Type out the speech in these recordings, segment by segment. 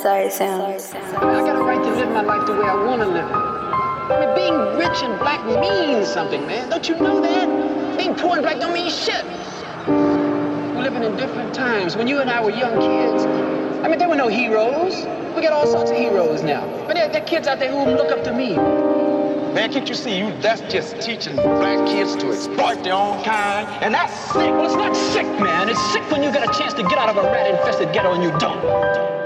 Southside Sounds. I got a right to live my life the way I want to live it. I mean, being rich and black means something, man. Don't you know that? Being poor and black don't mean shit. We're living in different times. When you and I were young kids, I mean, there were no heroes. We got all sorts of heroes now. But there, there are kids out there who look up to me. Man, can't you see you that's just teaching black kids to exploit their own kind? And that's sick. Well, it's not sick, man. It's sick when you get a chance to get out of a rat-infested ghetto and you don't.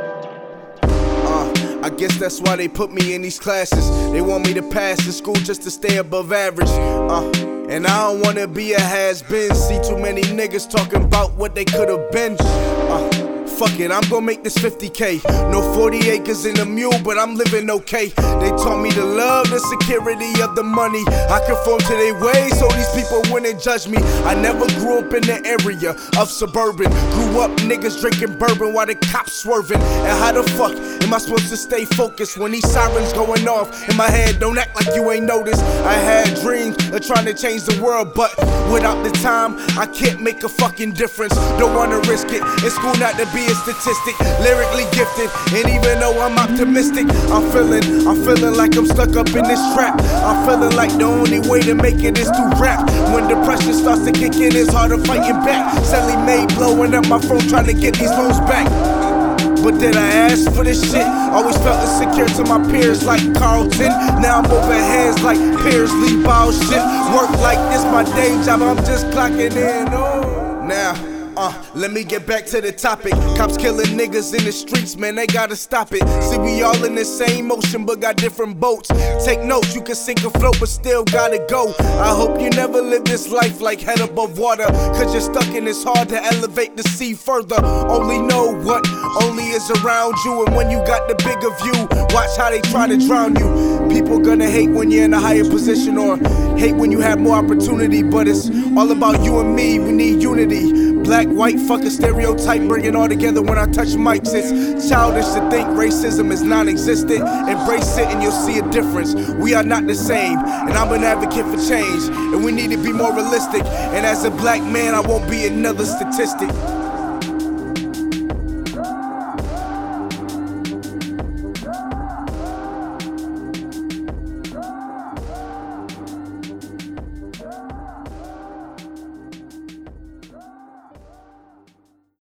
I guess that's why they put me in these classes. They want me to pass the school just to stay above average. Uh, and I don't wanna be a has been. See too many niggas talking about what they could have been. Uh, Fuck it, I'm gonna make this 50k. No 40 acres in a mule, but I'm living okay. They taught me to love the security of the money. I conform to their ways so these people wouldn't judge me. I never grew up in the area of suburban. Grew up niggas drinking bourbon while the cops swerving. And how the fuck am I supposed to stay focused when these sirens going off in my head? Don't act like you ain't noticed. I had dreams of trying to change the world, but without the time, I can't make a fucking difference. Don't wanna risk it. It's cool not to be a statistic, lyrically gifted. And even though I'm optimistic, I'm feeling, I'm feeling like I'm stuck up in this trap. I'm feeling like the only way to make it is to rap. When depression starts to kick in, it's harder fighting back. Sallie Mae blowing up my phone trying to get these loans back. But did I ask for this shit? Always felt insecure to my peers like Carlton. Now I'm over hands like Pearsley Ball shit. Work like this, my day job, I'm just clocking in. Oh. Now. Uh, let me get back to the topic. Cops killing niggas in the streets, man, they gotta stop it. See, we all in the same ocean, but got different boats. Take notes, you can sink or float, but still gotta go. I hope you never live this life like head above water. Cause you're stuck and it's hard to elevate the sea further. Only know what only is around you, and when you got the bigger view, watch how they try to drown you. People gonna hate when you're in a higher position, or hate when you have more opportunity, but it's all about you and me. We need unity. Black, white, fucking stereotype, bring it all together when I touch mics. It's childish to think racism is non existent. Embrace it and you'll see a difference. We are not the same, and I'm an advocate for change. And we need to be more realistic. And as a black man, I won't be another statistic.